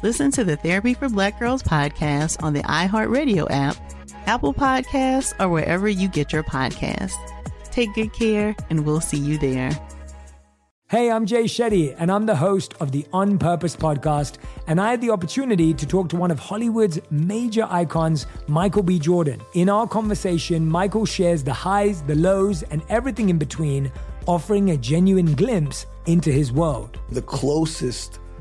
Listen to the Therapy for Black Girls podcast on the iHeartRadio app, Apple Podcasts, or wherever you get your podcasts. Take good care, and we'll see you there. Hey, I'm Jay Shetty, and I'm the host of the On Purpose podcast. And I had the opportunity to talk to one of Hollywood's major icons, Michael B. Jordan. In our conversation, Michael shares the highs, the lows, and everything in between, offering a genuine glimpse into his world. The closest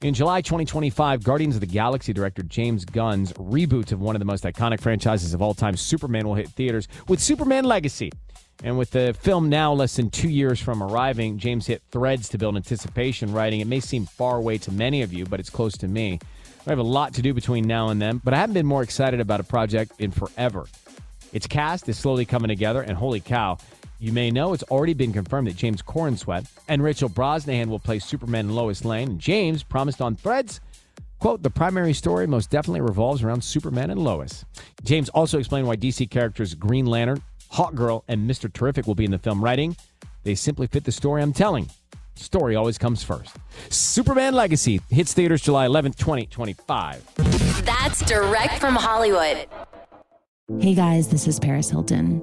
In July 2025, Guardians of the Galaxy director James Gunn's reboot of one of the most iconic franchises of all time, Superman, will hit theaters with Superman Legacy. And with the film now less than two years from arriving, James hit threads to build anticipation, writing, It may seem far away to many of you, but it's close to me. I have a lot to do between now and then, but I haven't been more excited about a project in forever. Its cast is slowly coming together, and holy cow, you may know it's already been confirmed that James Corenswet and Rachel Brosnahan will play Superman and Lois Lane. And James promised on threads Quote, the primary story most definitely revolves around Superman and Lois. James also explained why DC characters Green Lantern, Hawkgirl, and Mr. Terrific will be in the film writing. They simply fit the story I'm telling. Story always comes first. Superman Legacy hits theaters July 11th, 2025. That's direct from Hollywood. Hey guys, this is Paris Hilton.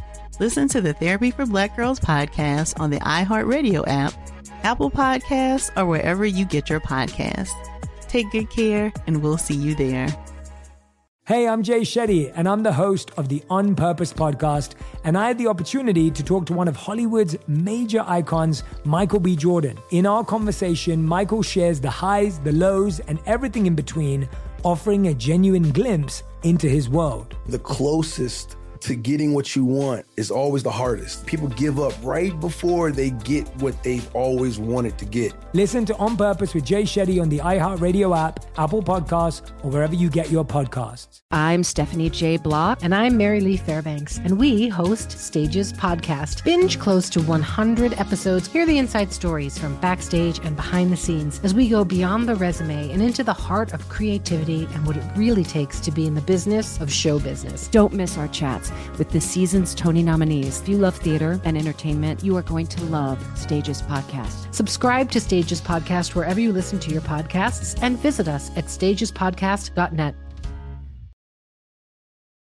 Listen to the Therapy for Black Girls podcast on the iHeartRadio app, Apple Podcasts, or wherever you get your podcasts. Take good care, and we'll see you there. Hey, I'm Jay Shetty, and I'm the host of the On Purpose podcast. And I had the opportunity to talk to one of Hollywood's major icons, Michael B. Jordan. In our conversation, Michael shares the highs, the lows, and everything in between, offering a genuine glimpse into his world. The closest to getting what you want is always the hardest. People give up right before they get what they've always wanted to get. Listen to On Purpose with Jay Shetty on the iHeartRadio app, Apple Podcasts, or wherever you get your podcasts. I'm Stephanie J. Block. And I'm Mary Lee Fairbanks. And we host Stages Podcast. Binge close to 100 episodes. Hear the inside stories from backstage and behind the scenes as we go beyond the resume and into the heart of creativity and what it really takes to be in the business of show business. Don't miss our chats with this season's Tony nominees. If you love theater and entertainment, you are going to love Stages Podcast. Subscribe to Stages Podcast wherever you listen to your podcasts and visit us at stagespodcast.net.